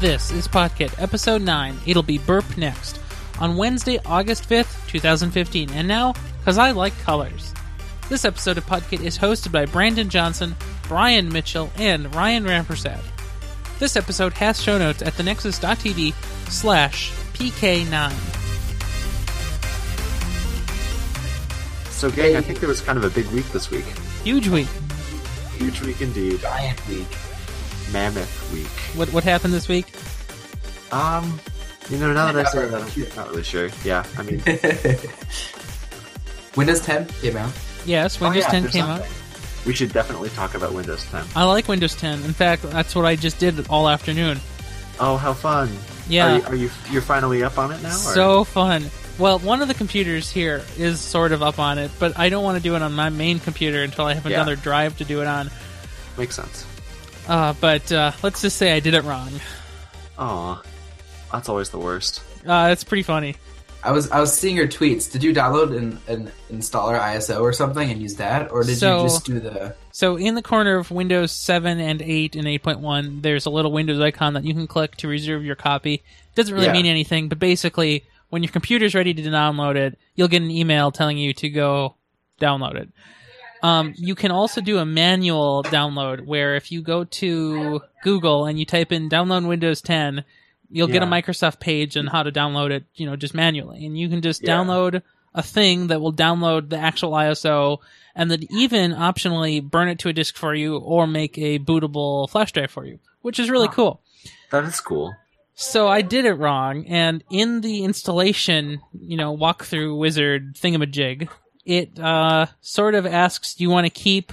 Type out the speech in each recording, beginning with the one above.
This is Podkit, episode 9. It'll be Burp next, on Wednesday, August 5th, 2015. And now, because I like colors. This episode of Podkit is hosted by Brandon Johnson, Brian Mitchell, and Ryan Rampersad. This episode has show notes at thenexus.tv slash PK9. So, gang, I think there was kind of a big week this week. Huge week. Huge week indeed. Giant week. Mammoth week. What what happened this week? Um, you know, now that I Not say that. I'm not really sure. Yeah, I mean, Windows 10 came out. Yes, Oh, Windows yeah, 10 there's came out. we should definitely talk about Windows 10. I like Windows 10. In fact, that's what I just did all afternoon. Oh, how fun! Yeah. Are you, are you you're finally up on it now? Or? So fun. Well, one of the computers here is sort of up on it, but I don't want to do it on my main computer until I have Yeah. another drive to do it on. makes sense. Uh, but uh, let's just say I did it wrong. Aw, that's always the worst. Uh, it's pretty funny. I was I was seeing your tweets. Did you download an, an installer ISO or something and use that, or did So- you just do the? So in the corner of Windows 7 and 8 and 8.1, there's a little Windows icon that you can click to reserve your copy. Doesn't really Yeah. mean anything, but basically, when your computer's ready to download it, you'll get an email telling you to go download it. Um, you can also do a manual download where if you go to Google and you type in download Windows 10, you'll get a Microsoft page on how to download it, you know, just manually. And you can just Yeah. download a thing that will download the actual ISO and then even optionally burn it to a disk for you or make a bootable flash drive for you, which is really cool. That is cool. So I did it wrong, and in the installation, you know, walkthrough wizard thingamajig, it uh, sort of asks, do you want to keep,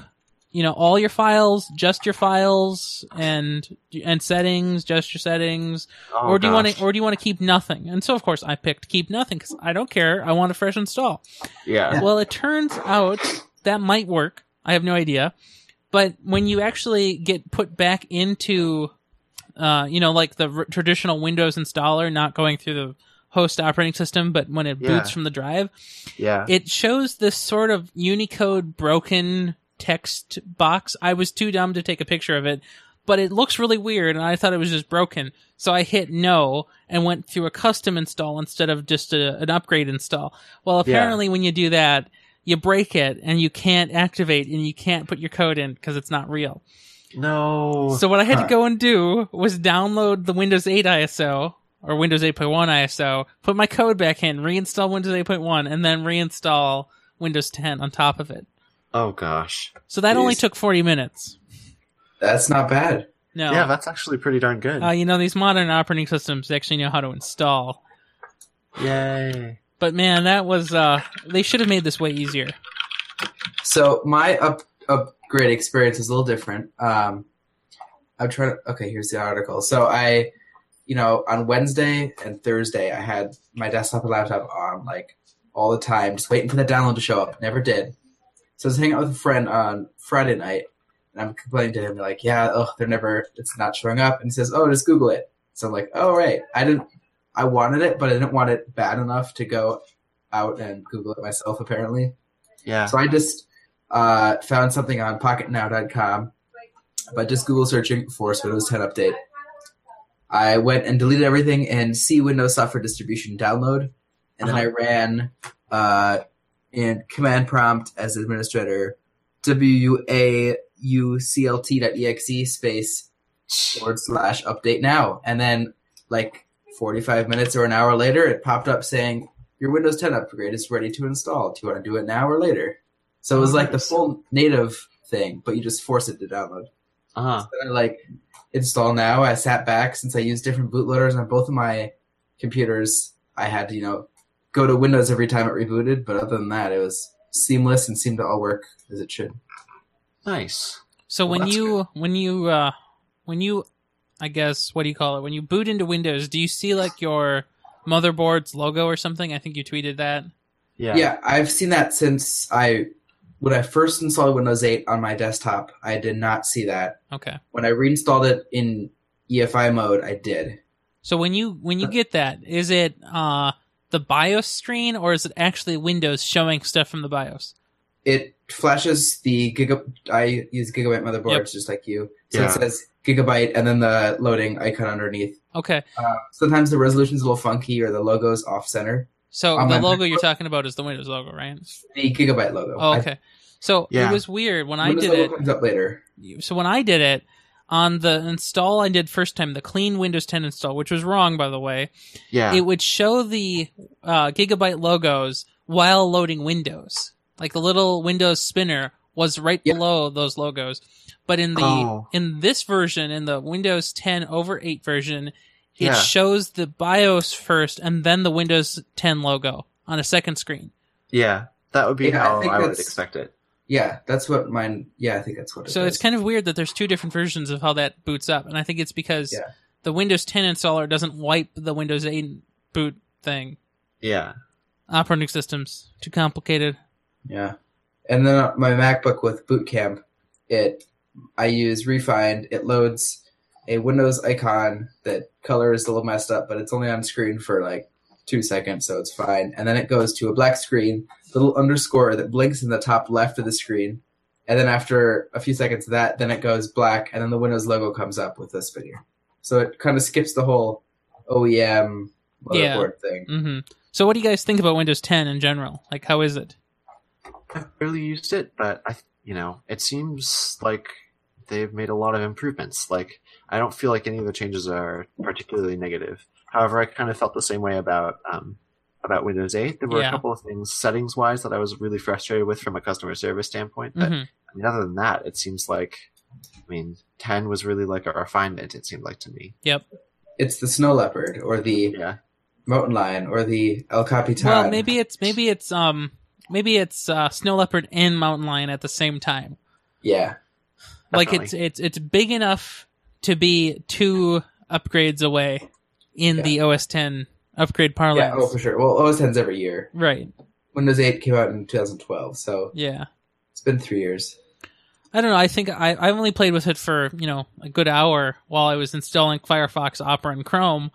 you know, all your files, just your files, and and settings, just your settings, Oh, or do you want to, or do you want to keep nothing? And so of course I picked keep nothing because I don't care. I want a fresh install. Yeah. Well, it turns out that might work. I have no idea. But when you actually get put back into, uh, you know, like the r- traditional Windows installer, not going through the host operating system, but when it Yeah. boots from the drive, Yeah. it shows this sort of Unicode broken text box. I was too dumb to take a picture of it, but it looks really weird, and I thought it was just broken. So I hit no and went through a custom install instead of just a, an upgrade install. Well, Yeah. apparently, when you do that, you break it and you can't activate and you can't put your code in because it's not real. no. So what I had to go and do was download the Windows 8 ISO or Windows 8.1 ISO, put my code back in, reinstall Windows 8.1, and then reinstall Windows 10 on top of it. oh gosh. So that only took 40 minutes. That's not bad. No. Yeah, that's actually pretty darn good. uh, you know, these modern operating systems actually know how to install. Yay. But man, that was, uh, they should have made this way easier. So my up upgrade experience is a little different. Um, I'm trying to. Okay, here's the article. So I, you know, on Wednesday and Thursday, I had my desktop and laptop on like all the time, just waiting for the download to show up. Never did. So I was hanging out with a friend on Friday night, and I'm complaining to him like, "Yeah, oh, they're never. It's not showing up." And he says, "Oh, just Google it." So I'm like, "Oh, right." I didn't. I wanted it, but I didn't want it bad enough to go out and Google it myself. Apparently. Yeah. So I just uh, found something on pocketnow.com but just Google searching for Windows 10 update. I went and deleted everything and see Windows Software Distribution download, and then I ran uh, in command prompt as administrator wuauclt.exe space forward slash update now, and then like 45 minutes or an hour later, it popped up saying your Windows 10 upgrade is ready to install. Do you want to do it now or later? So it was like the full native thing, but you just force it to download. Uh-huh. Then I like install now. I sat back since I used different bootloaders on both of my computers. I had to, you know, go to Windows every time it rebooted, but other than that, it was seamless and seemed to all work as it should. Nice. So Well, when that's you, when you, uh, when you, I guess, what do you call it? When you boot into Windows, do you see like your motherboard's logo or something? I think you tweeted that. Yeah. Yeah, I've seen that since I when I first installed Windows 8 on my desktop. I did not see that. Okay. When I reinstalled it in EFI mode, I did. So when you when you get that, is it uh the BIOS screen or is it actually Windows showing stuff from the BIOS? it flashes the giga. I use gigabyte motherboards Yep. just like you, so Yeah. it says gigabyte and then the loading icon underneath. Okay. Uh, sometimes the resolution's a little funky or the logo's off center. So the logo you're talking about is the Windows logo, right? The gigabyte logo. Oh, okay. So Yeah. it was weird when I did it. comes up later. So when I did it on the install I did first time, the clean Windows 10 install, which was wrong by the way, Yeah. it would show the uh, gigabyte logos while loading Windows. Like the little Windows spinner was right below those logos. But in the Oh. in this version, in the Windows 10 over 8 version, it Yeah. shows the BIOS first and then the Windows 10 logo on a second screen. yeah. That would be Yeah, how think I, would expect it. Yeah, that's what mine. Yeah, I think that's what it So is. it's kind of weird that there's two different versions of how that boots up, and I think it's because Yeah. the Windows 10 installer doesn't wipe the Windows 8 boot thing. Yeah. Operating systems too complicated. Yeah. And then my MacBook with Boot Camp, it I use rEFInd. It loads a Windows icon that color is a little messed up, but it's only on screen for like two seconds, so it's fine. And then it goes to a black screen, little underscore that blinks in the top left of the screen. And then after a few seconds of that, then it goes black, and then the Windows logo comes up with this video. So it kind of skips the whole OEM Yeah. motherboard thing. hmm So what do you guys think about Windows 10 in general? Like, how is it? I've barely used it, but I, you know, it seems like they've made a lot of improvements. Like, I don't feel like any of the changes are particularly negative. However, I kind of felt the same way about um, about Windows 8. There were Yeah. a couple of things settings wise that I was really frustrated with from a customer service standpoint. But hmm I mean, other than that, it seems like, I mean, 10 was really like a refinement. It seemed like to me. Yep. It's the Snow Leopard or the Yeah, Mountain Lion or the El Capitan. Well, maybe it's maybe it's um maybe it's uh, Snow Leopard and Mountain Lion at the same time. Yeah, Like it's it's it's big enough to be two upgrades away in Yeah. the OS 10 upgrade parlance. yeah, oh for sure. Well, OS 10's every year. Right. Windows 8 came out in 2012, so Yeah. it's been three years. I don't know. I think I I only played with it for you know a good hour while I was installing Firefox, Opera, and Chrome,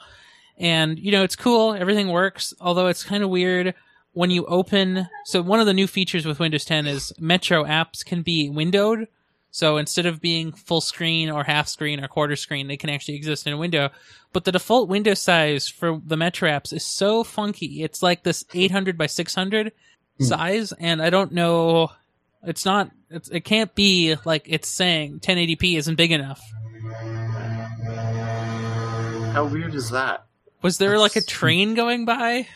and you know it's cool. Everything works. Although it's kind of weird when you open. So one of the new features with Windows 10 is Metro apps can be windowed. So instead of being full screen or half screen or quarter screen, they can actually exist in a window. But the default window size for the Metro apps is so funky. It's like this 800 by 600 Hmm. size, and I don't know. It's not. It's, it can't be like it's saying 1080p isn't big enough. how weird is that? Was there like a train going by?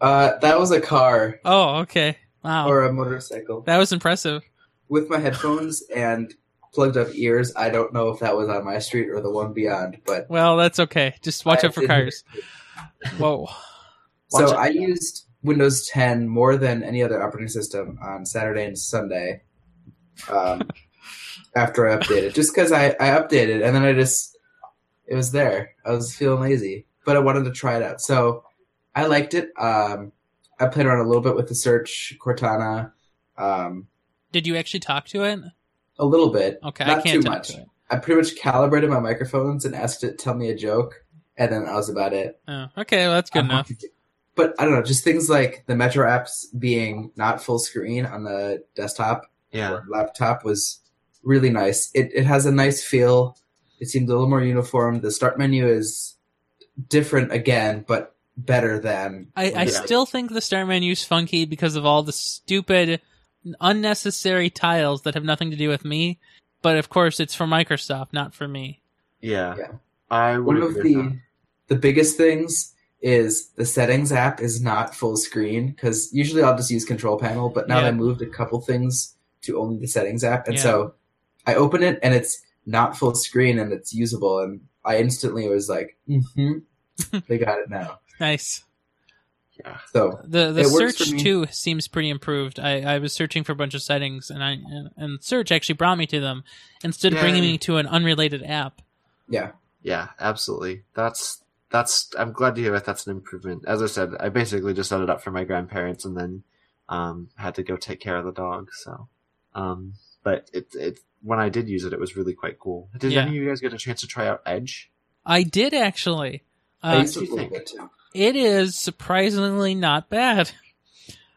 Uh, that was a car Oh, okay. Wow, or a motorcycle. that was impressive. With my headphones and plugged up ears, I don't know if that was on my street or the one beyond, but Well, that's okay. Just watch I out for cars. Whoa. So. I used Windows 10 more than any other operating system on Saturday and Sunday. Um, after I updated, just because I, I updated and then I just it was there. I was feeling lazy, but I wanted to try it out. So I liked it. Um, I played around a little bit with the search Cortana, um, Did you actually talk to it? a little bit. Okay, I Not can't too talk much. to it. I pretty much calibrated my microphones and asked it to tell me a joke, and then that was about it. Oh, okay, well, that's good Um, enough. But I don't know, just things like the Metro apps being not full screen on the desktop Yeah. or laptop was really nice. It it has a nice feel. It seemed a little more uniform. The start menu is different again, but better than I, I still think the start menu is funky because of all the stupid, unnecessary tiles that have nothing to do with me. But of course, it's for Microsoft, not for me. Yeah. Yeah. I would one of the that. the biggest things is the settings app is not full screen because usually I'll just use control panel, but now Yeah. I moved a couple things to only the settings app, and Yeah. so I open it and it's not full screen and it's usable, and I instantly was like, mm-hmm, they got it now. Nice. Yeah. So The the search too seems pretty improved. I, I was searching for a bunch of settings, and I and, and search actually brought me to them instead of bringing me to an unrelated app. yeah, Yeah, absolutely. That's that's. I'm glad to hear that. That's an improvement. As I said, I basically just set it up for my grandparents, and then um, had to go take care of the dog. So, um, but it it when I did use it, it was really quite cool. Did Yeah. any of you guys get a chance to try out Edge? I did actually. I Uh, used it a do you think? It is surprisingly not bad.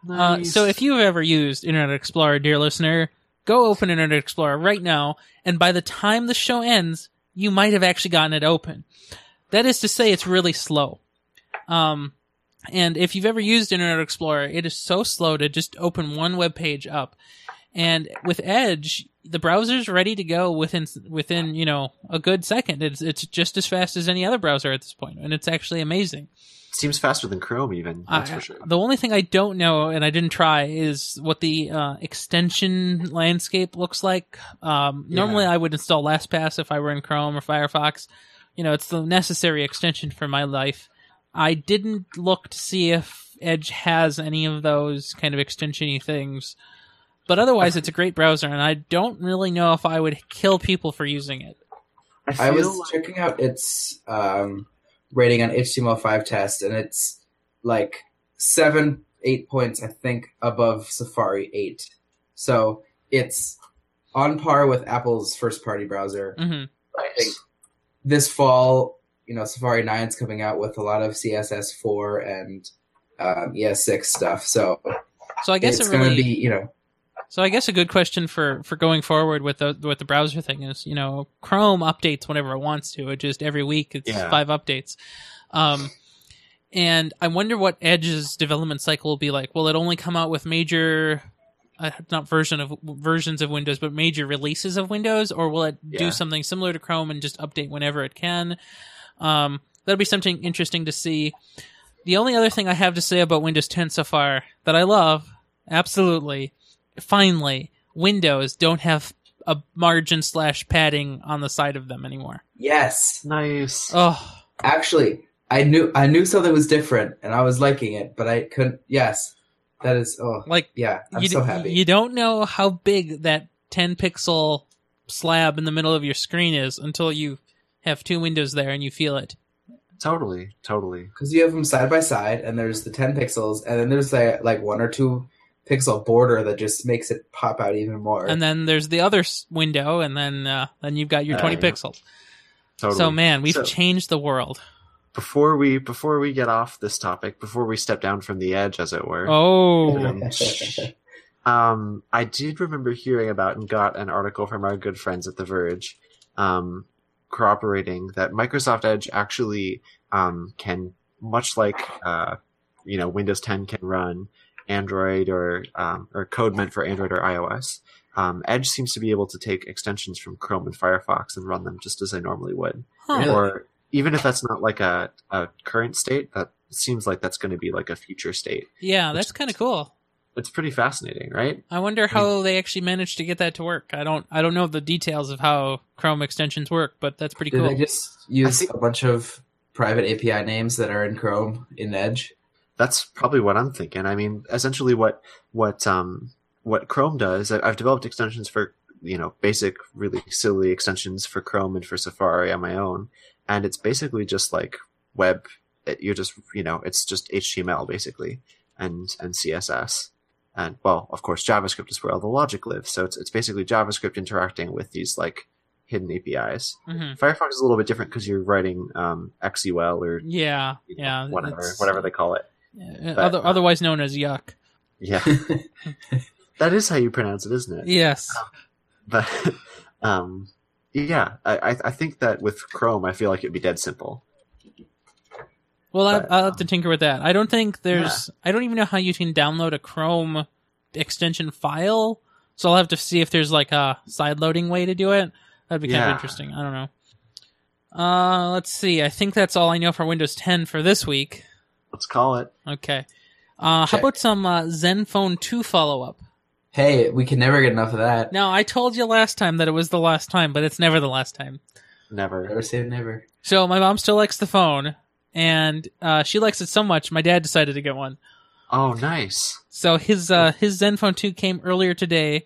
Uh, so if you've ever used Internet Explorer, dear listener, go open Internet Explorer right now, and by the time the show ends, you might have actually gotten it open. That is to say, it's really slow. Um, and if you've ever used Internet Explorer, it is so slow to just open one web page up. And with Edge, the browser's ready to go within within you know a good second. It's it's just as fast as any other browser at this point, and it's actually amazing. Seems faster than Chrome, even. That's I- for sure. The only thing I don't know, and I didn't try, is what the uh, extension landscape looks like. Um, Yeah. Normally, I would install LastPass if I were in Chrome or Firefox. You know, it's the necessary extension for my life. I didn't look to see if Edge has any of those kind of extension-y things. But otherwise, it's a great browser, and I don't really know if I would kill people for using it. I, I was like- checking out its um, rating on HTML5 test, and it's like seven, eight points, I think, above Safari 8. So it's on par with Apple's first party browser. hmm I think this fall, you know, Safari 9 is coming out with a lot of CSS4 and um, ES6 stuff. So So I guess it's it going to be, you know, So I guess a good question for for going forward with the with the browser thing is, you know, Chrome updates whenever it wants to. It just every week it's Yeah. five updates. Um and I wonder what Edge's development cycle will be like. Will it only come out with major uh, not version of versions of Windows, but major releases of Windows, or will it do something similar to Chrome and just update whenever it can? Um, that'll be something interesting to see. The only other thing I have to say about Windows 10 so far that I love, absolutely, finally, Windows don't have a margin slash padding on the side of them anymore. yes. nice. Oh, Actually, I knew I knew something was different, and I was liking it, but I couldn't. Yes, that is. Oh, like yeah, I'm you, so d- happy. you don't know how big that 10 pixel slab in the middle of your screen is until you have two windows there and you feel it. Totally, totally. because you have them side by side, and there's the 10 pixels, and then there's like like one or two pixel border that just makes it pop out even more. And then there's the other window, and then uh, then you've got your Uh, 20 yeah. pixels. Totally. So man, we've So- changed the world. before we before we get off this topic, before we step down from the edge, as it were, Oh, um, I did remember hearing about and got an article from our good friends at The Verge, um, corroborating that Microsoft Edge actually um, can, much like uh, you know Windows 10 can run Android or um, or code meant for Android or iOS. Um, Edge seems to be able to take extensions from Chrome and Firefox and run them just as I normally would. huh. Or even if that's not like a, a current state, that seems like that's going to be like a future state. yeah, that's kind of cool. It's pretty fascinating, right? I wonder how they actually managed to get that to work. I don't I don't know the details of how Chrome extensions work, but that's pretty Did cool. they just use think- a bunch of private API names that are in Chrome in Edge? That's probably what I'm thinking. I mean, essentially, what what um what Chrome does, I've developed extensions for you know basic, really silly extensions for Chrome and for Safari on my own, and it's basically just like web. It, you're just you know it's just HTML basically and and CSS. And well, of course, JavaScript is where all the logic lives. So it's it's basically JavaScript interacting with these like hidden APIs. hmm Firefox is a little bit different because you're writing um, XUL or Yeah, you know, yeah, whatever whatever they call it. Yeah, but- other, otherwise known as yuck. Yeah, that is how you pronounce it, isn't it? Yes. But um, yeah, I I- I think that with Chrome, I feel like it'd be dead simple. Well, I, But, I'll have to um, tinker with that. I don't think there's. I don't even know how you can download a Chrome extension file. So I'll have to see if there's like a side loading way to do it. That'd be kind of interesting. I don't know. Uh, let's see. I think that's all I know for Windows 10 for this week. Let's call it. Okay. Uh, how about some uh, Zenfone 2 follow up? hey, we can never get enough of that. Now, I told you last time that it was the last time, but it's never the last time. Never. Never say never. So my mom still likes the phone, and uh, she likes it so much, my dad decided to get one. Oh, nice. So his uh, his Zenfone 2 came earlier today.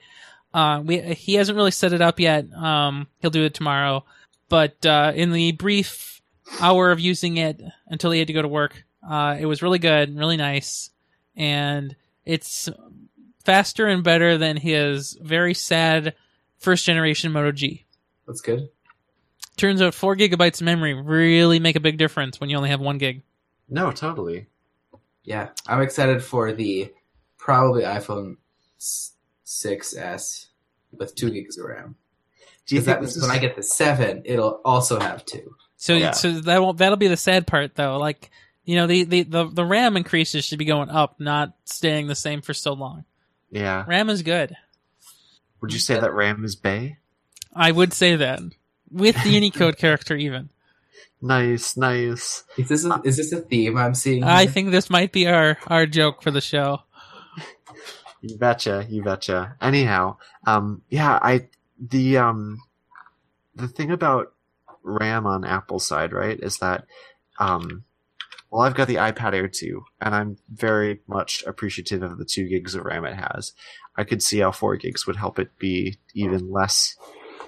Uh, we he hasn't really set it up yet. Um, he'll do it tomorrow. But uh, in the brief hour of using it until he had to go to work, uh, it was really good, really nice, and it's faster and better than his very sad first generation Moto G. That's good. Turns out four gigabytes of memory really make a big difference when you only have one gig. No, totally. Yeah, I'm excited for the probably iPhone 6s with two gigs of RAM. Do you Because think that this when I get the seven, it'll also have two. So Yeah. so that won't that'll be the sad part though. Like you know the, the the the RAM increases should be going up, not staying the same for so long. yeah? RAM is good. Would you say that RAM is Bay? I would say that with the Unicode character even. Nice, nice. Is this a, is this a theme I'm seeing? I think this might be our our joke for the show. You betcha, you betcha. Anyhow, um, yeah, I the um, the thing about RAM on Apple side, right, is that um, well, I've got the iPad Air 2, and I'm very much appreciative of the two gigs of RAM it has. I could see how four gigs would help it be even less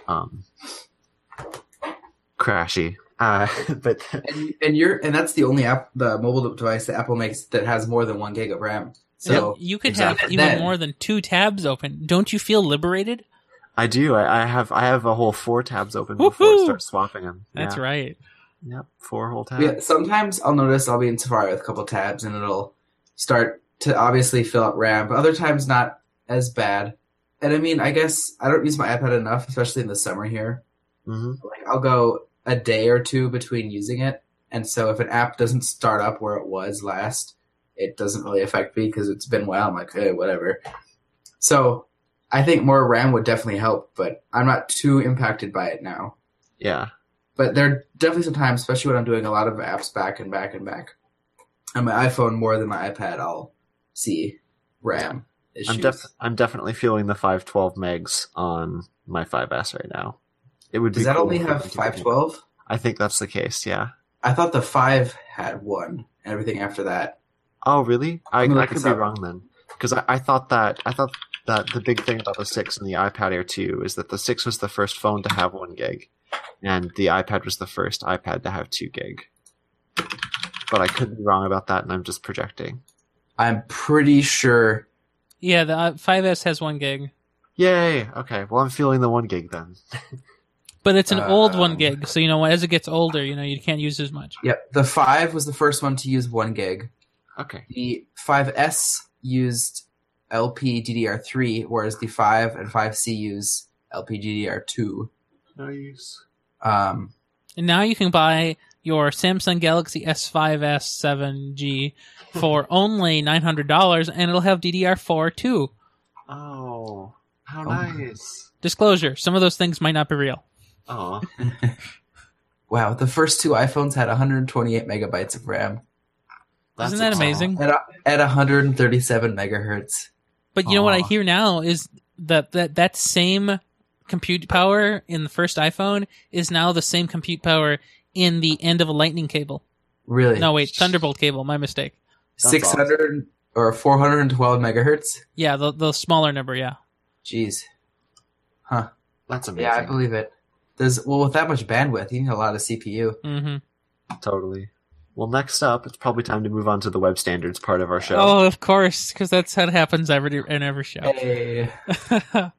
um, crashy. Uh, but and, and you're and that's the only app the mobile device that Apple makes that has more than one gig of RAM. So you could exactly. have even Then- more than two tabs open. Don't you feel liberated? I do. I, I have I have a whole four tabs open before I start swapping them. That's yeah. right. Yep, four whole tabs. yeah, sometimes I'll notice I'll be in Safari with a couple tabs and it'll start to obviously fill up RAM, but other times not as bad. And I mean, I guess I don't use my iPad enough, especially in the summer here. hmm Like I'll go a day or two between using it, and so if an app doesn't start up where it was last, it doesn't really affect me because it's been a while. I'm like, hey, whatever. So I think more RAM would definitely help, but I'm not too impacted by it now. Yeah. But there are definitely some times, especially when I'm doing a lot of apps back and back and back on my iPhone more than my iPad, I'll see RAM issues. I'm def- I'm definitely feeling the 512 megs on my 5S right now. It would Does that cool only have 512? I think that's the case. Yeah. I thought the 5 had one, and everything after that. Oh, really? I, I could be up. wrong then, because I, I thought that I thought that the big thing about the six and the iPad Air 2 is that the six was the first phone to have one gig, and the iPad was the first iPad to have two gig. But I could be wrong about that, and I'm just projecting. I'm pretty sure. Yeah, the uh, 5S has one gig, Yay! Okay, well I'm feeling the one gig then. but it's an old one Um, gig. So you know, as it gets older, you know, you can't use as much. Yep, the 5 was the first one to use 1 gig. Okay. The 5S used LPDDR3, whereas the 5 and 5C use LPDDR2. Nice. Um, And now you can buy your Samsung Galaxy S5s 7G for only nine hundred dollars, and it'll have DDR4 too. Oh, how Oh. nice. Disclosure: some of those things might not be real. Oh, wow, the first two iPhones had 128 megabytes of RAM Isn't that amazing? at, at 137 megahertz. But you know what I hear now is that that that same compute power in the first iPhone is now the same compute power in the end of a Lightning cable. Really? No, wait, Thunderbolt cable. My mistake. That's 600 or 412 megahertz? Yeah, the the smaller number. Yeah. Jeez. Huh. That's amazing. Yeah, I believe it. There's well with that much bandwidth, you need a lot of CPU. Mm-hmm. Totally. Well, next up, it's probably time to move on to the web standards part of our show. Oh, of course, because that's how it happens every in every show. Hey.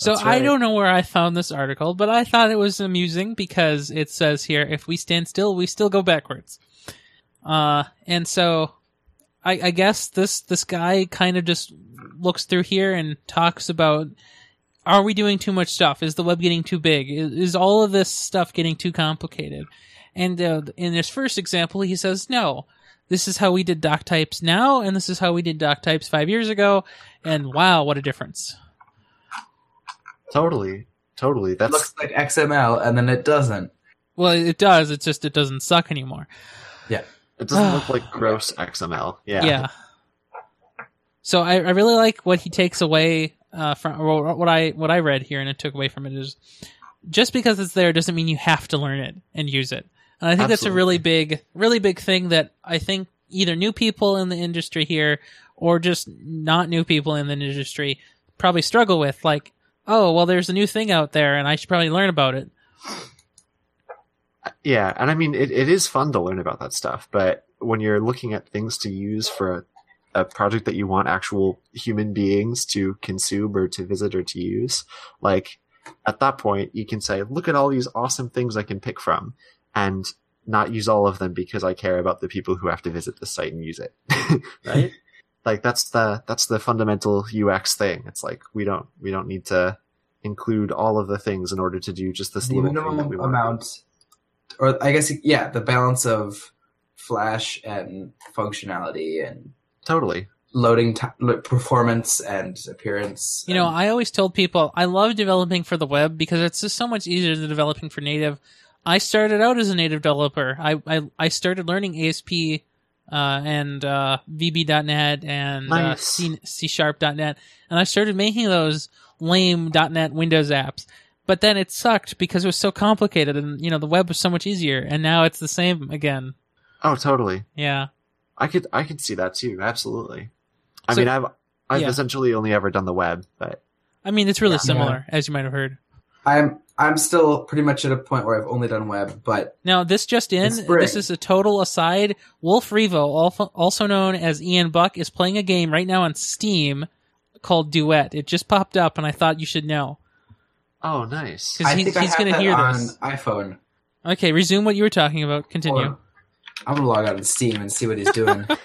so That's I don't know where I found this article, but I thought it was amusing because it says here, if we stand still, we still go backwards. Uh, and so I, I guess this this guy kind of just looks through here and talks about are we doing too much stuff? Is the web getting too big? Is, is all of this stuff getting too complicated? And uh, in his first example, he says, no, this is how we did doc types now, and this is how we did doc types five years ago, and wow, what a difference. Totally. Totally. That looks like XML and then it doesn't. Well, it does. It's just it doesn't suck anymore. Yeah, it doesn't look like gross XML. Yeah. Yeah. So I, I really like what he takes away uh, from or what I what I read here, and it took away from it is just because it's there doesn't mean you have to learn it and use it. And I think that's a really big, really big thing that I think either new people in the industry here or just not new people in the industry probably struggle with. Like, oh, well, there's a new thing out there, and I should probably learn about it. Uh, yeah, and I mean it, it is fun to learn about that stuff, but when you're looking at things to use for a, a project that you want actual human beings to consume or to visit or to use, like at that point you can say, look at all these awesome things I can pick from and not use all of them because I care about the people who have to visit the site and use it. right? Like that's the that's the fundamental UX thing. It's like we don't we don't need to include all of the things in order to do just this the little thing that minimum we want. amount, or I guess yeah, the balance of flash and functionality and Totally. loading ti performance and appearance. You know, I always told people I love developing for the web because it's just so much easier than developing for native. I started out as a native developer. I I, I started learning ASP uh, and uh, VB.net and uh, Nice. C C Sharp.net, and I started making those lame .net Windows apps. But then it sucked because it was so complicated, and you know the web was so much easier. And now it's the same again. Oh, totally. Yeah, I could I could see that too. Absolutely. I So- mean, I've I've yeah. essentially only ever done the web, but I mean it's really Yeah. similar, as you might have heard. I'm I'm still pretty much at a point where I've only done web, but Now, this just in, this is a total aside. Wolf Revo, also known as Ian Buck, is playing a game right now on Steam called Duet. It just popped up, and I thought you should know. oh, nice! Because he- he's gonna that hear on this. iPhone. Okay, resume what you were talking about. Continue. Or- I'm gonna log out of Steam and see what he's doing.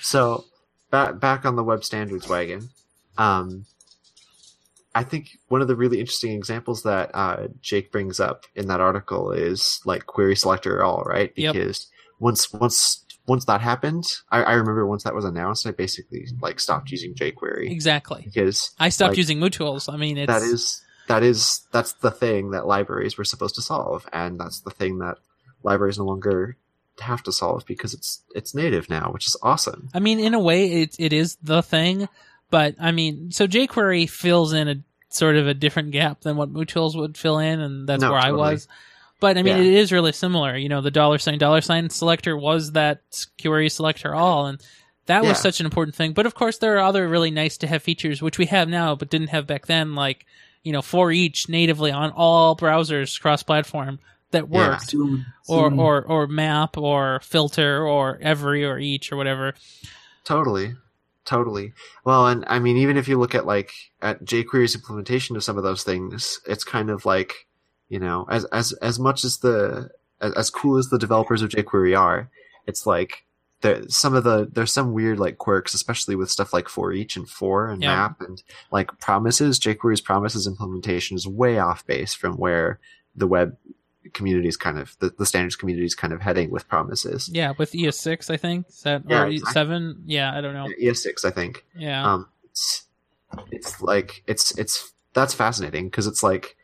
So back back on the web standards wagon. Um, I think one of the really interesting examples that uh, Jake brings up in that article is like query selector all right Yep. because once once once that happened, I, I remember once that was announced, I basically like stopped using jQuery Exactly. because I stopped Like, using MooTools. I mean, it's that is that is that's the thing that libraries were supposed to solve, and that's the thing that libraries no longer have to solve because it's it's native now, which is awesome. I mean, in a way, it it is the thing, but I mean, so jQuery fills in a sort of a different gap than what MooTools would fill in, and that's No, where I was. But I mean, Yeah. it is really similar. You know, the dollar sign dollar sign selector was that query selector all, and that Yeah. was such an important thing. But of course, there are other really nice to have features which we have now, but didn't have back then, like you know, for each natively on all browsers cross platform that Yeah. worked Zoom, or Zoom. or or map or filter or every or each or whatever. Totally. Totally. Well, and I mean, even if you look at like at jQuery's implementation of some of those things, it's kind of like, you know, as as as much as the as, as cool as the developers of jQuery are, it's like there some of the there's some weird like quirks, especially with stuff like for each and for and Yeah. map and like promises. jQuery's promises implementation is way off base from where the web community is kind of the, the standards community is kind of heading with promises. Yeah, with ES6, I think. Is that Yeah, or exactly. seven? Yeah, I don't know. ES6, I think. Yeah. um it's, it's like it's it's that's fascinating because it's like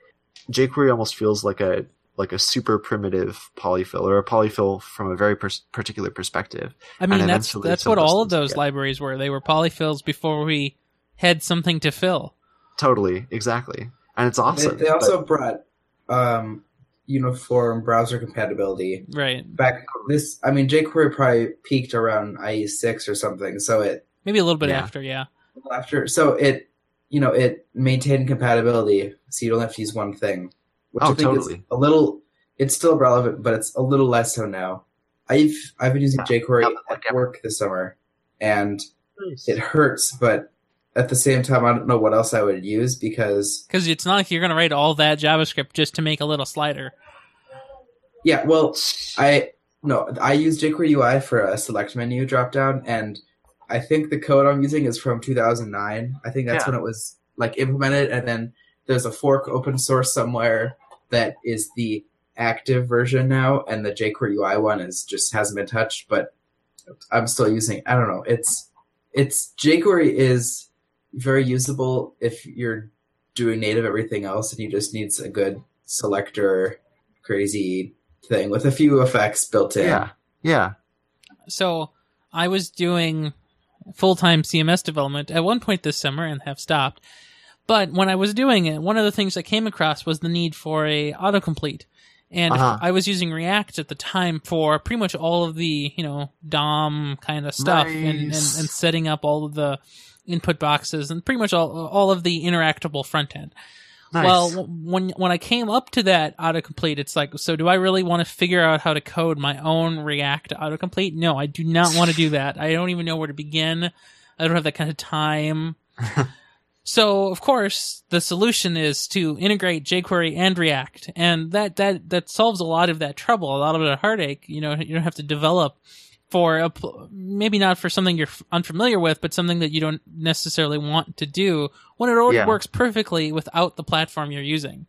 jQuery almost feels like a like a super primitive polyfill or a polyfill from a very pers- particular perspective. I mean, and that's that's what all of those get- libraries were. They were polyfills before we had something to fill. Totally, exactly, and it's awesome. they also brought um, uniform browser compatibility Right. back. This, I mean, jQuery probably peaked around IE six or something. So it Maybe a little bit Yeah. after, yeah. after, so it, you know, it maintained compatibility, so you don't have to use one thing. Which Oh, I think is totally. a little. It's still relevant, but it's a little less so now. I've I've been using Yeah. jQuery at work this summer, and Nice. it hurts, but at the same time, I don't know what else I would use because Because it's not like you're going to write all that JavaScript just to make a little slider. yeah, well, I no, I use jQuery UI for a select menu dropdown, and I think the code I'm using is from 2009. I think that's Yeah. when it was like implemented, and then there's a fork open source somewhere that is the active version now, and the jQuery UI one is just hasn't been touched. But I'm still using. I don't know. It's it's jQuery is very usable if you're doing native everything else, and you just needs a good selector crazy thing with a few effects built in. yeah, yeah, So I was doing full time CMS development at one point this summer and have stopped. But when I was doing it, one of the things I came across was the need for a autocomplete. And Uh-huh. I was using React at the time for pretty much all of the, you know, DOM kind of stuff and, and, and setting up all of the input boxes and pretty much all, all of the interactable front end. nice. Well, when when I came up to that autocomplete, it's like, so do I really want to figure out how to code my own React autocomplete? No, I do not want to do that. I don't even know where to begin. I don't have that kind of time. so, of course, the solution is to integrate jQuery and React, and that that that solves a lot of that trouble, a lot of that heartache. You know, you don't have to develop for a, pl- maybe not for something you're f- unfamiliar with, but something that you don't necessarily want to do when it already Yeah. works perfectly without the platform you're using.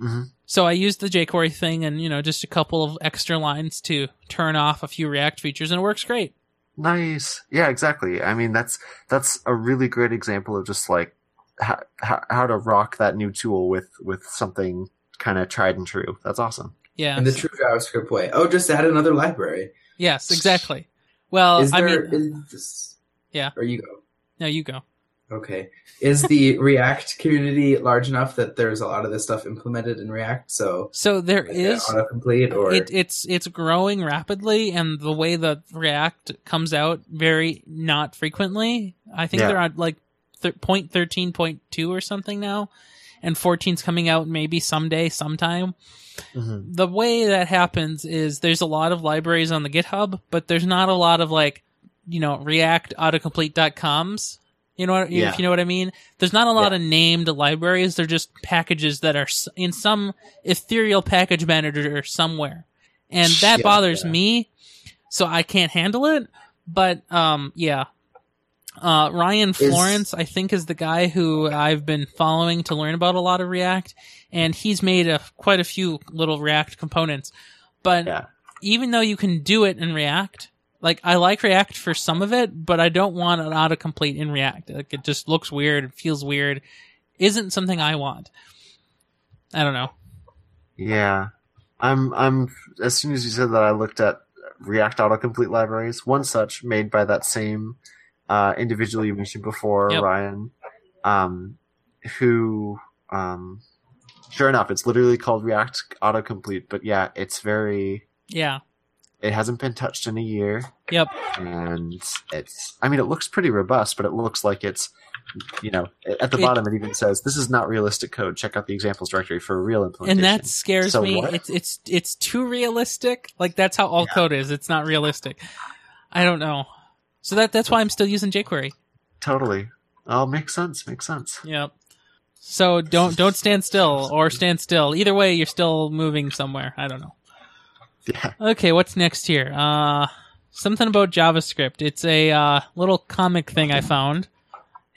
hmm So I used the jQuery thing and you know just a couple of extra lines to turn off a few React features, and it works great. Nice. Yeah, exactly. I mean, that's that's a really great example of just like how how, how to rock that new tool with with something kind of tried and true. That's awesome. Yeah. in the true JavaScript way. Oh, just add another library. Yes, exactly. Well, is I mean, is Yeah. Or you go. no, you go. Okay. Is the React community large enough that there's a lot of this stuff implemented in React? So So there is autocomplete or it, it's it's growing rapidly, and the way that React comes out very not frequently. I think Yeah. they're at like th- point thirteen point two or something now, and 14's coming out maybe someday, sometime. hmm The way that happens is there's a lot of libraries on the GitHub, but there's not a lot of like you know React autocomplete.coms. You know, what, Yeah. if you know what I mean. There's not a lot of named libraries. They're just packages that are in some ethereal package manager somewhere, and that Yeah, bothers yeah. me. So I can't handle it. But um, yeah. Uh, Ryan Florence, I think, is the guy who I've been following to learn about a lot of React, and he's made a, quite a few little React components. But Yeah. even though you can do it in React, like I like React for some of it, but I don't want an autocomplete in React. Like it just looks weird, it feels weird, isn't something I want. I don't know. Yeah. I'm I'm as soon as you said that I looked at React autocomplete libraries. One such made by that same uh, individual you mentioned before, Yep. Ryan, um, who um, sure enough, it's literally called React autocomplete. But yeah, it's very Yeah. it hasn't been touched in a year, Yep. and it's I mean it looks pretty robust, but it looks like it's you know at the It- bottom it even says this is not realistic code. Check out the examples directory for a real implementation. And that scares So me. what? It's it's it's too realistic. Like that's how all Yeah. code is. It's not realistic. I don't know. So that that's why I'm still using jQuery. Totally. Oh, makes sense. Makes sense. Yep. So don't don't stand still or stand still. Either way, you're still moving somewhere. I don't know. Yeah. Okay, what's next here? Uh, something about JavaScript. It's a uh, little comic thing I found.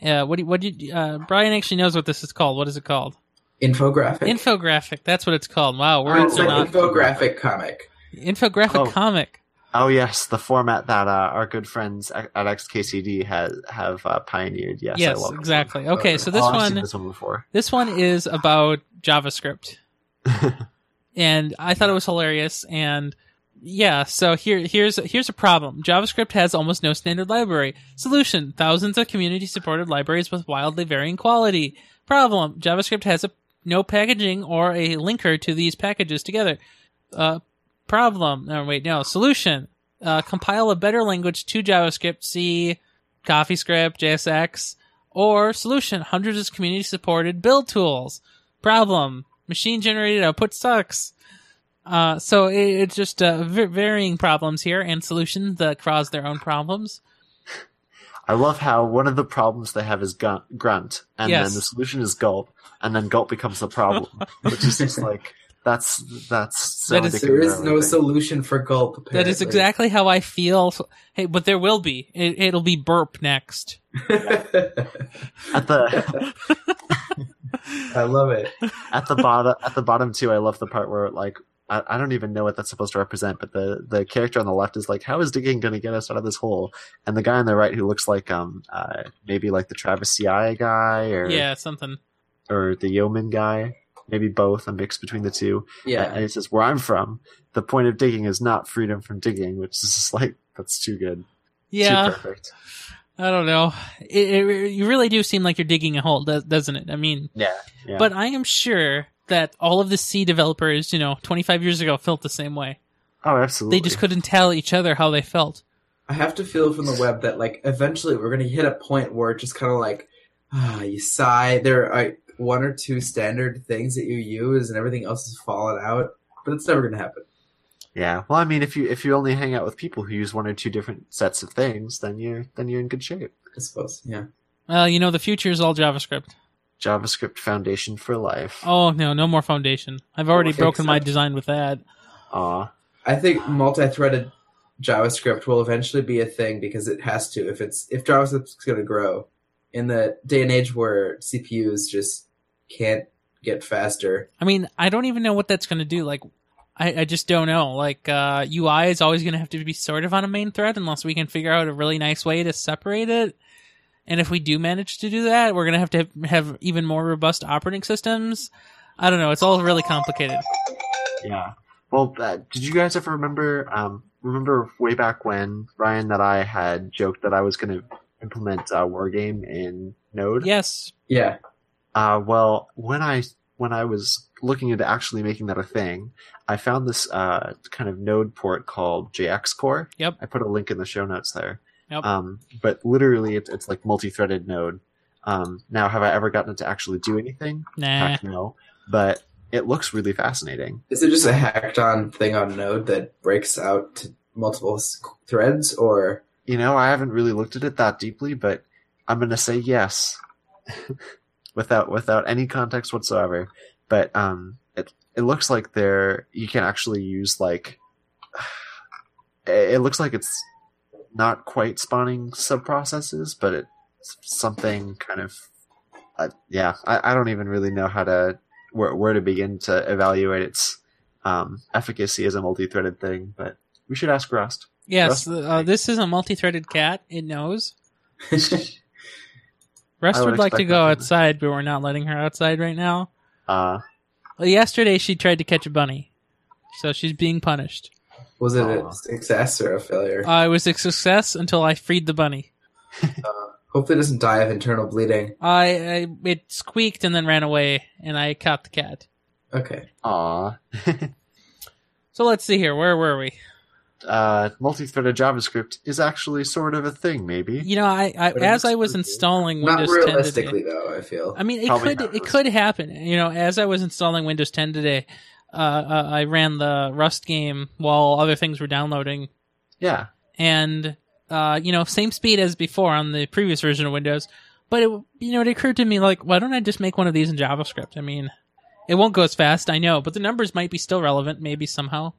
Uh, what do you, what do you, uh, Brian actually knows what this is called. What is it called? infographic. Infographic. That's what it's called. Wow, Oh, words it's are an not infographic comic. infographic Oh. comic. Oh yes, the format that uh, our good friends at XKCD has have uh, pioneered. Yes, yes, exactly. one. Okay, so this oh, one this one before. this one is about JavaScript. and I thought it was hilarious. And yeah, so here here's here's a problem. JavaScript has almost no standard library. Solution: thousands of community supported libraries with wildly varying quality. Problem: JavaScript has a no packaging or a linker to these packages together. Uh, problem. No, wait, no. Solution: uh, compile a better language to JavaScript. C, CoffeeScript, JSX. Or solution: hundreds of community supported build tools. Problem: machine generated output sucks. Uh, so it, it's just uh, v- varying problems here and solutions that cause their own problems. I love how one of the problems they have is grunt, and Yes. then the solution is gulp, and then gulp becomes the problem, which is just like that's that's so That is- indicative There of is no everything. solution for gulp. Apparently. That is exactly how I feel. Hey, but there will be. It, it'll be burp next. at the I love it. at the bottom at the bottom too. I love the part where like. I, I don't even know what that's supposed to represent, but the, the character on the left is like, "How is digging going to get us out of this hole?" And the guy on the right, who looks like um uh, maybe like the Travis CI guy or Yeah, something. or the Yeoman guy, maybe both, a mix between the two. Yeah. And it says, where I'm from, the point of digging is not freedom from digging, which is just like, that's too good. Yeah, Too perfect. I don't know. It, it, you really do seem like you're digging a hole, does- doesn't it? I mean, Yeah. yeah. but I am sure that all of the C developers, you know, 25 years ago felt the same way. oh, absolutely. They just couldn't tell each other how they felt. I have to feel from the web that like eventually we're gonna hit a point where it's just kind of like ah, you sigh. There are like, one or two standard things that you use, and everything else is falling out. But it's never gonna happen. Yeah. Well, I mean, if you if you only hang out with people who use one or two different sets of things, then you're then you're in good shape. I suppose. Yeah. Well, you know, the future is all JavaScript. JavaScript Foundation for life. Oh no, no more foundation. I've already Okay, broken my design with that. Aw. I think multi-threaded JavaScript will eventually be a thing because it has to. If it's if JavaScript's going to grow in the day and age where CPUs just can't get faster. I mean, I don't even know what that's going to do. Like, I, I just don't know. Like, uh, UI is always going to have to be sort of on a main thread unless we can figure out a really nice way to separate it. And if we do manage to do that, we're going to have to have even more robust operating systems. I don't know. It's all really complicated. Yeah. Well, uh, did you guys ever remember? Um, remember way back when Ryan that I had joked that I was going to implement a Wargame in Node? Yes. Yeah. Uh, well, when I when I was looking into actually making that a thing, I found this uh, kind of Node port called JXcore. Yep. I put a link in the show notes there. Yep. Um, but literally, it's, it's like multi-threaded Node. Um, now, have I ever gotten it to actually do anything? Nah. Heck no. But it looks really fascinating. Is it just a hacked on thing on Node that breaks out to multiple threads, or You know, I haven't really looked at it that deeply, but I'm gonna say yes, without without any context whatsoever. But um, it it looks like there you can actually use like it it looks like it's not quite spawning sub processes, but it's something kind of uh, yeah. I, I don't even really know how to where where to begin to evaluate its um, efficacy as a multi-threaded thing, but we should ask Rust. Yes. Rust- Uh, this is a multi-threaded cat. It knows. Rust I would would like to go that. outside, but we're not letting her outside right now. Uh, Well, yesterday she tried to catch a bunny, so she's being punished. was it Aw. a success or a failure? Uh, it was a success until I freed the bunny. Hopefully, it doesn't die of internal bleeding. I, I it squeaked and then ran away, and I caught the cat. Okay. aw. So let's see here. Where were we? Uh, multi-threaded JavaScript is actually sort of a thing, maybe. You know, I, I as I was pretty cool. installing Not Windows 10 today. realistically, though. I feel. I mean, it Probably could it could happen. You know, as I was installing Windows 10 today, uh, uh, I ran the Rust game while other things were downloading, Yeah. and uh, you know, same speed as before on the previous version of Windows. But it, you know, it occurred to me like, why don't I just make one of these in JavaScript? I mean, it won't go as fast, I know, but the numbers might be still relevant, maybe somehow.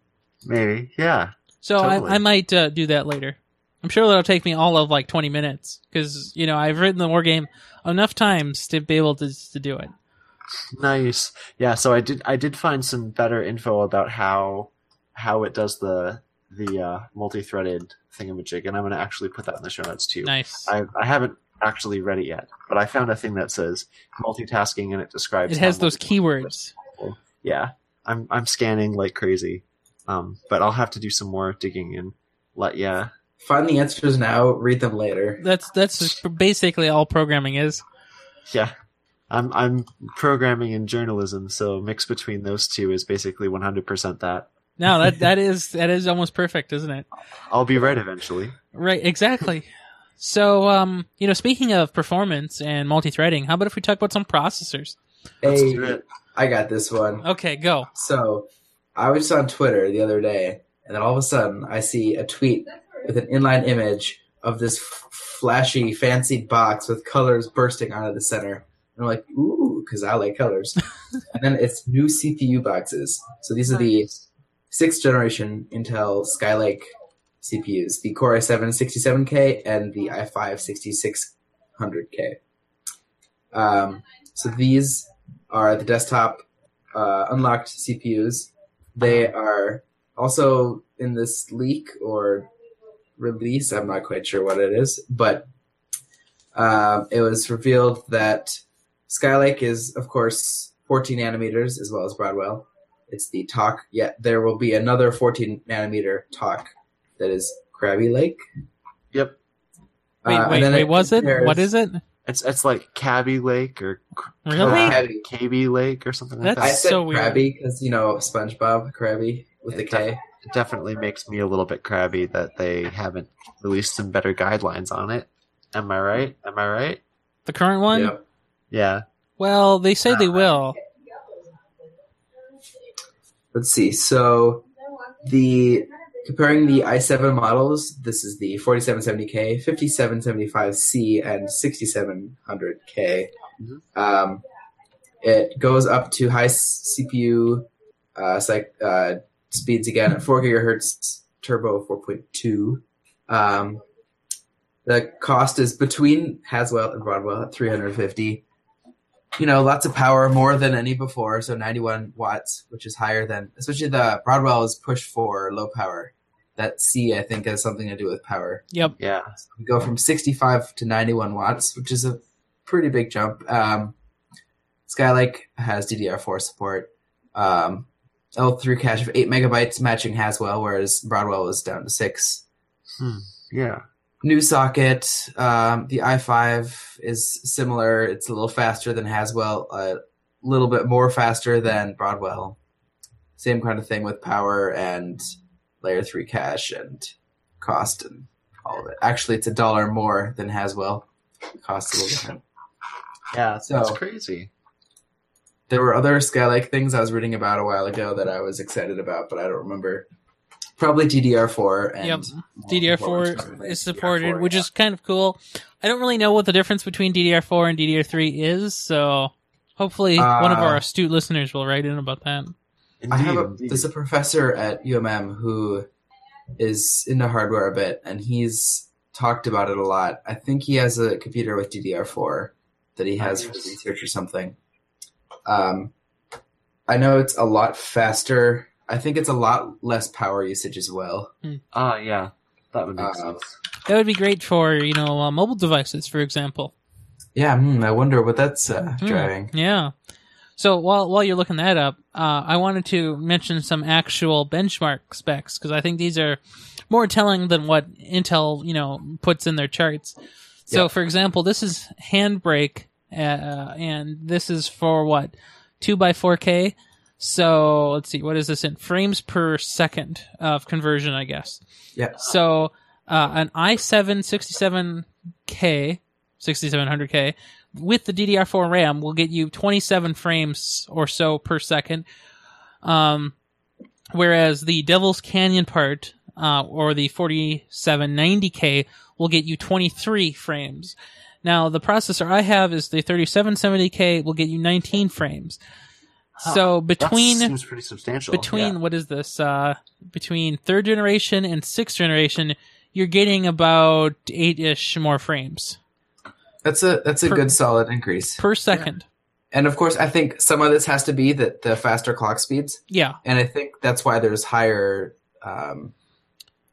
Maybe. Yeah. So Totally. I, I might uh, do that later. I'm sure that'll take me all of like 20 minutes because you know I've written the war game enough times to be able to to do it. Nice. Yeah. So I did. I did find some better info about how how it does the the uh, multi-threaded thingamajig, and I'm going to actually put that in the show notes too. Nice. I I haven't actually read it yet, but I found a thing that says multitasking, and it describes. It has those keywords. Yeah. I'm I'm scanning like crazy, um, but I'll have to do some more digging and let ya. Find the answers now. Read them later. That's that's basically all programming is. Yeah. I'm I'm programming in journalism, so mix between those two is basically 100% that. No, that that is that is almost perfect, isn't it? I'll be right eventually. Right, exactly. So, um, you know, speaking of performance and multi-threading, how about if we talk about some processors? Hey. I got this one. Okay, go. So, I was on Twitter the other day, and then all of a sudden, I see a tweet with an inline image of this f- flashy, fancy box with colors bursting out of the center. And I'm like, ooh, because I like colors. and then it's new CPU boxes. So these are the sixth generation Intel Skylake CPUs, the Core i7 67K and the i5 6600K. Um, so these are the desktop uh, unlocked CPUs. They are also in this leak or release. I'm not quite sure what it is, but um, it was revealed that Skylake is, of course, 14 nanometers as well as Broadwell. It's the tock. Yet there will be another 14 nanometer tock that is Krabby Lake. Yep. Wait, Uh, and wait, then wait. Was it? What is it? It's it's like Cabby Lake or Really? Krabby. KB Lake or something like That's I that. said so weird. Krabby because you know SpongeBob Krabby with the It K. It definitely makes me a little bit crabby that they haven't released some better guidelines on it. Am I right? Am I right? The current one? Yep. Yeah. Well, they say they will. Let's see. So the comparing the i7 models, this is the 4770K, 5775C, and 6700K. Mhm. Um, it goes up to high CPU uh, psych, uh, speeds again at 4 gigahertz turbo 4.2. Um, the cost is between Haswell and Broadwell at 350. You know, lots of power, more than any before. So 91 watts, which is higher than, especially the Broadwell is pushed for low power. That C, I think, has something to do with power. Yep. Yeah. We go from 65 to 91 watts, which is a pretty big jump. Um, Skylake has DDR4 support. Um, L3 cache of 8 megabytes, matching Haswell, whereas Broadwell was down to 6. Hmm. Yeah. New socket. Um, the i5 is similar. It's a little faster than Haswell, a little bit more faster than Broadwell. Same kind of thing with power and layer 3 cache and cost and all of it. Actually, it's a dollar more than Haswell. The cost a little different. Yeah. So- That's crazy. There were other Skylake things I was reading about a while ago that I was excited about, but I don't remember. Probably DDR4 and Yep. DDR4 is supported, DDR4, which yeah. is kind of cool. I don't really know what the difference between DDR4 and DDR3 is, so hopefully one of Uh, our astute listeners will write in about that. Indeed, I have a indeed. there's a professor at UMM who is into hardware a bit, and he's talked about it a lot. I think he has a computer with DDR4 that he has for research or something. Um, I know it's a lot faster. I think it's a lot less power usage as well. Ah, yeah. That would make Uh, sense. That would be great for, you know, uh, mobile devices, for example. Yeah, hmm, I wonder what that's uh, Hmm, driving. Yeah. So while while you're looking that up, uh, I wanted to mention some actual benchmark specs because I think these are more telling than what Intel you know puts in their charts. So, Yeah. for example, this is Handbrake, uh, and this is for what two by four K. So let's see, what is this in frames per second of conversion? I guess. Yeah. So uh, an i7 67K, 6700K with the DDR4 RAM will get you 27 frames or so per second. Um, whereas the Devil's Canyon part, uh, or the 4790K will get you 23 frames. Now, the processor I have is the 3770K will get you 19 frames. Huh. So between seems pretty substantial. between yeah. what is this uh between third generation and sixth generation you're getting about eight-ish more frames That's a that's a Per- good solid increase. per second And of course, I think some of this has to be that the faster clock speeds, yeah, and I think that's why there's higher. Um,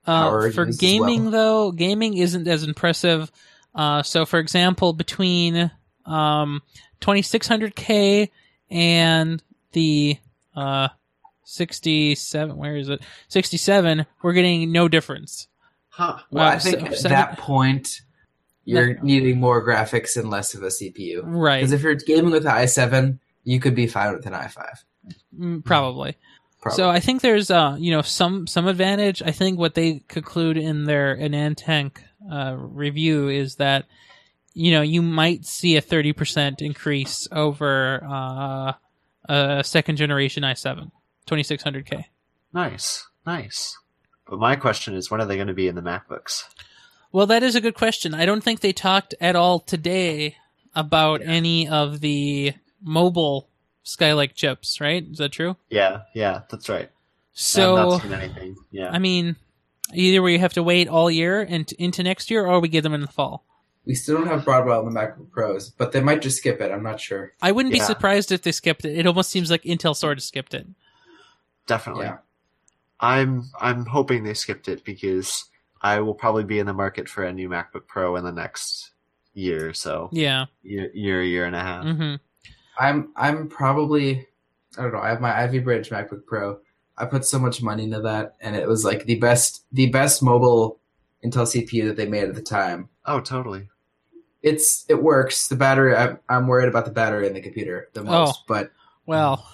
Uh, Power for used as gaming well. though gaming isn't as impressive uh so for example between um 2600k and the uh 67 where is it 67 we're getting no difference Huh. well, I think so- at so- that point you're No. needing more graphics and less of a CPU. right Because if you're gaming with an i7, you could be fine with an i5. Mm, probably Probably. So I think there's uh you know some some advantage. I think what they conclude in their AnandTech uh, review is that you know you might see a thirty percent increase over uh, a second generation i7 2600K. Nice. Nice. But my question is, when are they going to be in the MacBooks? Well, that is a good question. I don't think they talked at all today about any of the mobile Skylake chips. Right? Is that true? Yeah, yeah, that's right. I've So not seen anything. Yeah. I mean, either we have to wait all year and into next year, or we get them in the fall. we still don't have Broadwell in the MacBook Pros, but they might just skip it. I'm not sure. I wouldn't be surprised if they skipped it. It almost seems like Intel sort of skipped it. Definitely. Yeah. I'm I'm hoping they skipped it because I will probably be in the market for a new MacBook Pro in the next year or so. Yeah. Year, year, year and a half. hmm I'm I'm probably I don't know. I have my Ivy Bridge MacBook Pro. I put so much money into that, and it was like the best the best mobile Intel CPU that they made at the time. Oh, totally. It's it works. The battery. I'm, I'm worried about the battery in the computer the most, oh, but Well,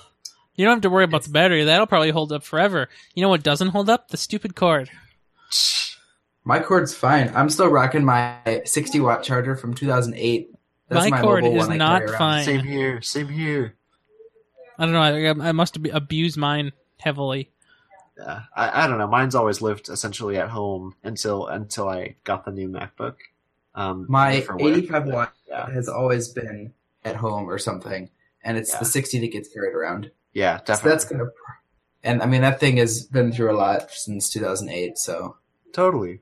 you don't have to worry about the battery. That'll probably hold up forever. You know what doesn't hold up? The stupid cord. my cord's fine. I'm still rocking my 60 watt charger from 2008. That's My my, cord is one not fine. Same here. Same here. I don't know. I, I must have abused mine heavily. Yeah. I, I don't know. Mine's always lived essentially at home until until I got the new MacBook. Um, My for work. 85 watt Yeah. has always been at home or something, and it's Yeah. the 60 that gets carried around. Yeah, So definitely. that's gonna And I mean that thing has been through a lot since 2008. So Totally.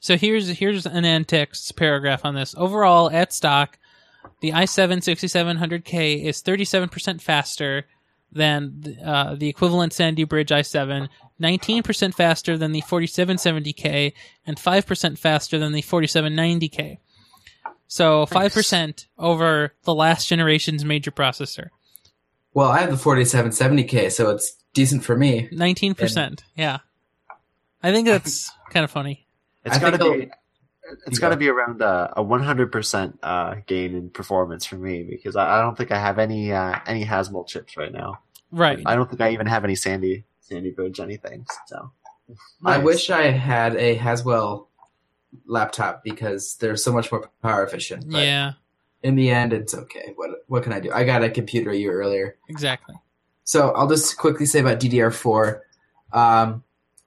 So here's here's an end text paragraph on this. Overall, at stock, the i7 6700K is 37% faster than uh, the equivalent Sandy Bridge i7, 19% faster than the 4770K, and 5% faster than the 4790K. So 5% over the last generation's major processor. well, I have the 4770K, so it's decent for me. 19%. Yeah. I think that's kind of funny. It's I got to be. It's You got to be around uh, a 100% uh, gain in performance for me because I, I don't think I have any uh, any Haswell chips right now. Right. I don't think I even have any Sandy Sandy Bridge anything. So I wish I had a Haswell laptop because they're so much more power efficient. But Yeah, in the end, it's okay. What what can I do? I got a computer a year earlier. exactly. So I'll just quickly say about DDR4. Um,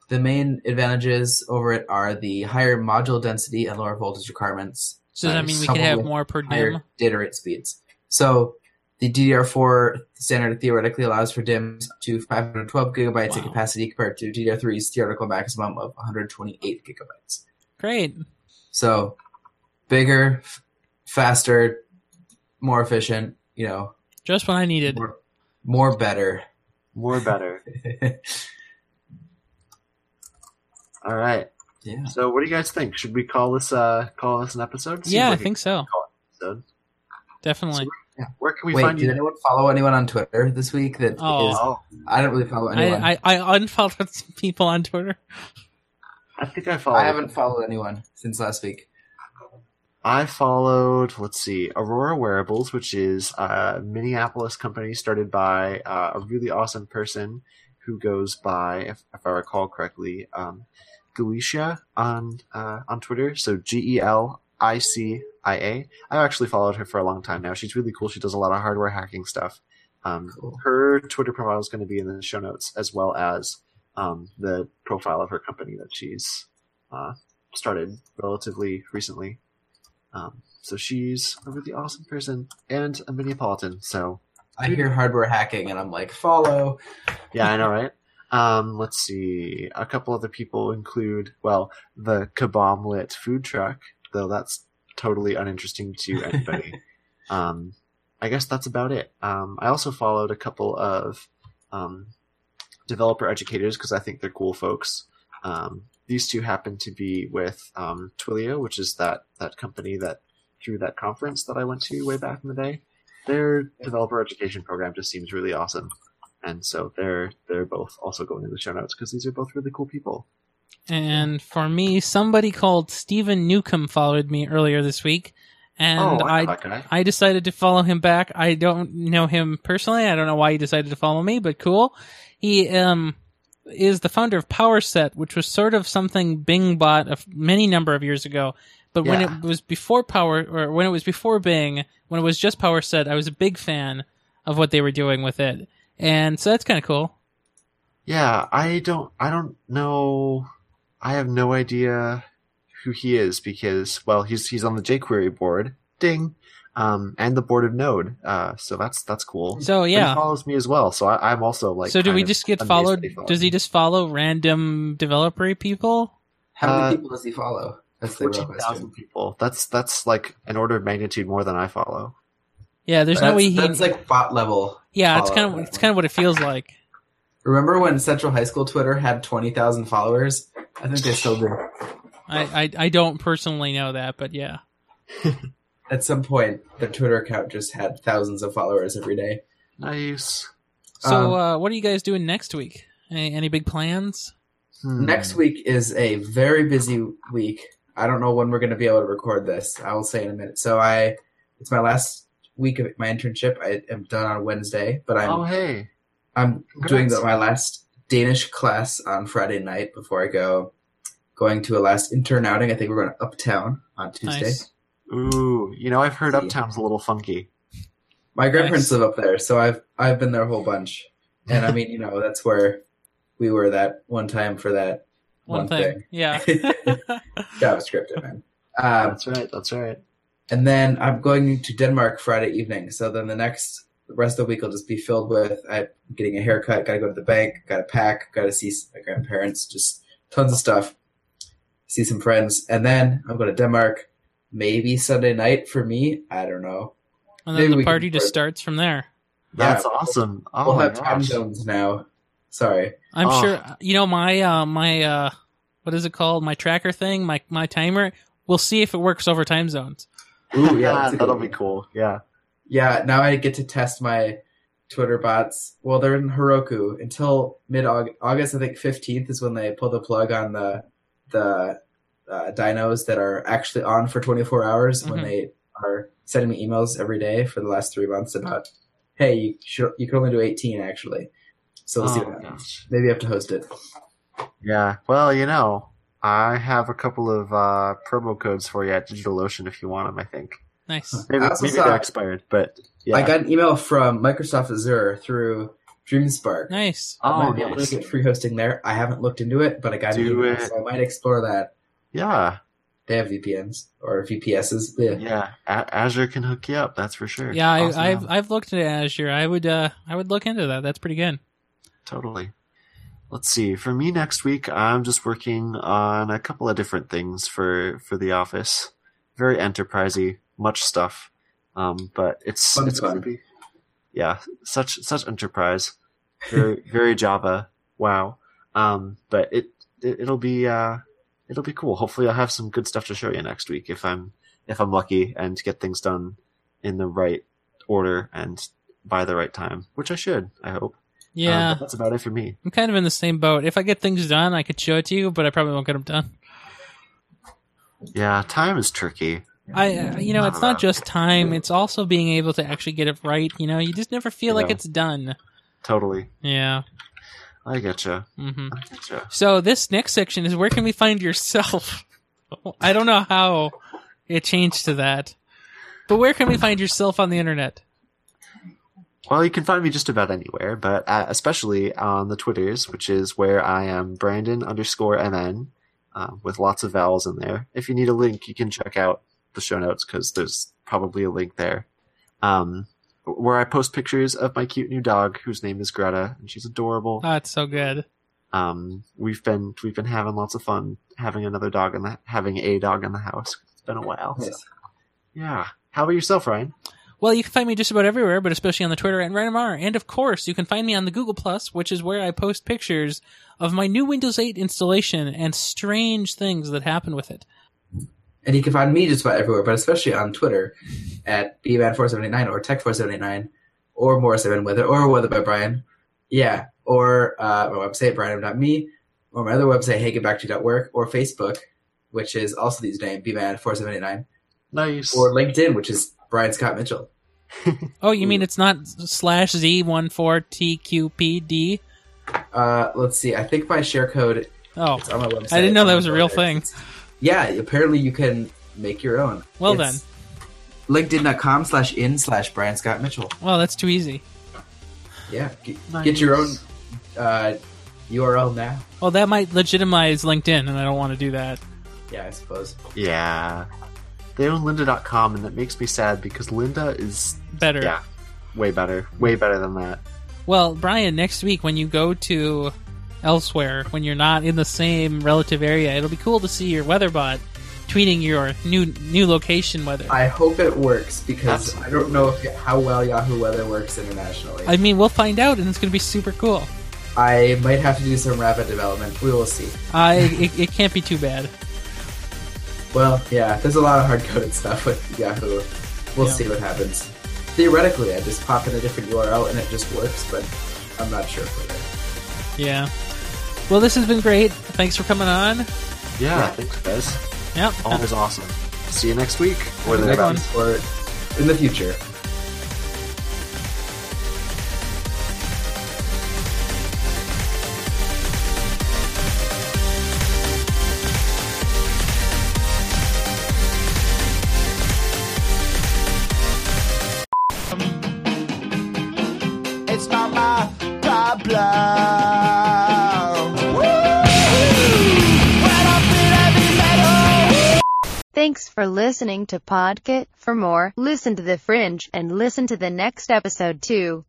the main advantages over it are the higher module density and lower voltage requirements. So does that uh, mean we can have more per higher DIMM? data rate speeds. So the DDR4 standard theoretically allows for DIMMs up to 512 gigabytes in capacity compared to DDR3's theoretical maximum of 128 gigabytes. Great. So bigger, f- faster, more efficient. You know, Just what I needed. more, more better. more better. All right. yeah. So what do you guys think? Should we call this uh call this an episode? Seems Yeah, I like a think so. episode. Definitely. Where can we Wait, find did you? anyone follow anyone on Twitter this week? That is, Oh. Oh, I don't really follow anyone. I, I, I unfollowed some people on Twitter. I think I followed. I haven't followed anyone since last week. I followed, let's see, Aurora Wearables, which is a Minneapolis company started by uh, a really awesome person who goes by, if, if I recall correctly, um, Gelicia on uh, on Twitter. So G E L I C I A. I've actually followed her for a long time now. She's really cool. She does a lot of hardware hacking stuff. Um, Cool. Her Twitter profile is going to be in the show notes, as well as um, the profile of her company that she's uh, started relatively recently. Um, so she's a really awesome person and a Minneapolitan. So I hear hardware hacking, and I'm like, follow. yeah, I know, right? Um, let's see. A couple other people include, well, the Kabomelette food truck, though that's totally uninteresting to anybody. um, I guess that's about it. Um, I also followed a couple of um, developer educators because I think they're cool folks. Um, these two happen to be with um, Twilio, which is that that company that through that conference that I went to way back in the day. Their developer education program just seems really awesome and so they're they're both also going in the show notes because these are both really cool people. And for me, somebody called Stephen Newcomb followed me earlier this week, and oh, I, I know that guy. I decided to follow him back. I don't know him personally. I don't know why he decided to follow me, but cool. He um is the founder of PowerSet, which was sort of something Bing bought a many number of years ago. But when it was before Power, or when it was before Bing, when it was just PowerSet, I was a big fan of what they were doing with it, and so that's kind of cool. Yeah, I don't I don't know. I have no idea who he is because well, he's he's on the jQuery board, ding, um, and the board of Node. Uh, so that's that's cool. So But he yeah. follows me as well. So I, I'm also like. so do we just get followed? that he followed Does he just follow random developer people? How many Uh, people does he follow? That's the real question. people. That's that's like an order of magnitude more than I follow. Yeah, there's that's, no way he. that's like bot level. Yeah, it's kind of it's kind of what it feels like. Remember when Central High School Twitter had twenty thousand followers? I think they still do. I, I I don't personally know that, but yeah. At some point, their Twitter account just had thousands of followers every day. Nice. So, Um, uh, what are you guys doing next week? Any, any big plans? Hmm. Next week is a very busy week. I don't know when we're going to be able to record this. I will say in a minute. So I, it's my last week of my internship. I am done on Wednesday, but I'm Oh hey. I'm doing the, my last Danish class on Friday night before I go. Going to a last intern outing. I think we're going to Uptown on Tuesday. Nice. Ooh, you know I've heard See. Uptown's a little funky. My grandparents Nice. live up there, so I've I've been there a whole bunch. And I mean, you know, that's where we were that one time for that One, one, thing. thing. Yeah. JavaScript, man. Um, That's right. That's right. And then I'm going to Denmark Friday evening. So then the next the rest of the week will just be filled with I'm getting a haircut, got to go to the bank, got to pack, got to see my grandparents, just tons of stuff. See some friends, and then I'm going to Denmark. Maybe Sunday night for me. I don't know. And Maybe then the party just starts from there. That's Yeah. awesome. Oh we'll my have time zones now. Sorry. I'm Oh. sure you know my uh my uh what is it called? My tracker thing, my my timer. We'll see if it works over time zones. Ooh, yeah, Yeah, that's that'll be cool. Yeah. Yeah, now I get to test my Twitter bots. Well, they're in Heroku until mid August. I think fifteenth is when they pull the plug on the the uh, dynos that are actually on for twenty four hours. When Mhm. they are sending me emails every day for the last three months about, hey, you should you can only do eighteen actually. So we'll see Oh, what happens. gosh. Maybe I have to host it. Yeah. Well, you know, I have a couple of uh, promo codes for you at DigitalOcean if you want them. I think Nice. maybe, maybe saw- they're expired, but yeah. I got an email from Microsoft Azure through DreamSpark. Nice. I oh, might be able nice. to get free hosting there. I haven't looked into it, but I got an email, it. so I might explore that. Yeah. They have VPNs or VPSs. Yeah. Yeah. A- Azure can hook you up. That's for sure. Yeah, I, Awesome. I've I've looked at Azure. I would uh I would look into that. That's pretty good. Totally. Let's see. For me next week, I'm just working on a couple of different things for for the office. Very enterprisey, much stuff. Um, but it's Fun, it's fun. be, yeah, such such enterprise. Very very Java. Wow. Um, but it, it it'll be uh it'll be cool. Hopefully, I'll have some good stuff to show you next week if I'm if I'm lucky and get things done in the right order and by the right time, which I should. I hope. Um, Yeah, but that's about it for me. I'm kind of in the same boat. If I get things done, I could show it to you, but I probably won't get them done. Yeah, time is tricky. I, uh, you know, it's not just time; it's also being able to actually get it right. You know, you just never feel like it's done. Totally. Yeah. I getcha. hmm I getcha. So this next section is where can we find yourself? I don't know how it changed to that, but where can we find yourself on the internet? Well, you can find me just about anywhere, but uh, especially on the Twitters, which is where I am Brandon underscore MN, uh, with lots of vowels in there. If you need a link, you can check out the show notes because there's probably a link there. Um, where I post pictures of my cute new dog, whose name is Greta, and she's adorable. Oh, it's so good. Um, we've been we've been having lots of fun having another dog in the having a dog in the house. It's been a while. so- Nice. Yeah. How about yourself, Ryan? Well, you can find me just about everywhere, but especially on the Twitter at RandomR. And of course, you can find me on the Google Plus, which is where I post pictures of my new Windows 8 installation and strange things that happen with it. And you can find me just about everywhere, but especially on Twitter at bman4789 or tech4789 or Morris7 Weather or Weather by Brian. Yeah. Or uh, my website, brian.me, or my other website, heygetbackto.work, or Facebook, which is also these names, bman4789, Nice. or LinkedIn, which is Brian Scott Mitchell. Oh, you mean it's not slash Z14TQPD? Uh, let's see. I think my share code Oh, is on my website. I didn't know that was a real thing. Yeah, apparently you can make your own. Well It's LinkedIn.com slash in slash Brian Scott Mitchell. well, that's too easy. Yeah, get, Nice. get your own uh, URL now. Well, that might legitimize LinkedIn, and I don't want to do that. Yeah, I suppose. Yeah. They own lynda.com and that makes me sad because Lynda is Better. yeah, way better. Way better than that. Well, Brian, next week when you go to elsewhere, when you're not in the same relative area, it'll be cool to see your weatherbot tweeting your new new location weather. I hope it works because Absolutely. I don't know if, how well Yahoo Weather works internationally. I mean, we'll find out, and it's going to be super cool. I might have to do some rapid development. We will see. I it, it can't be too bad. Well, yeah, there's a lot of hard coded stuff with Yahoo. We'll Yeah. see what happens. Theoretically, I just pop in a different URL and it just works, but I'm not sure for that. Yeah. Well, this has been great. Thanks for coming on. Yeah, Yeah. thanks guys. Yep. Always awesome. See you next week. Or Have a good thereabouts. one. Or in the future. For listening to Podkit. For more, listen to The Fringe and listen to the next episode too.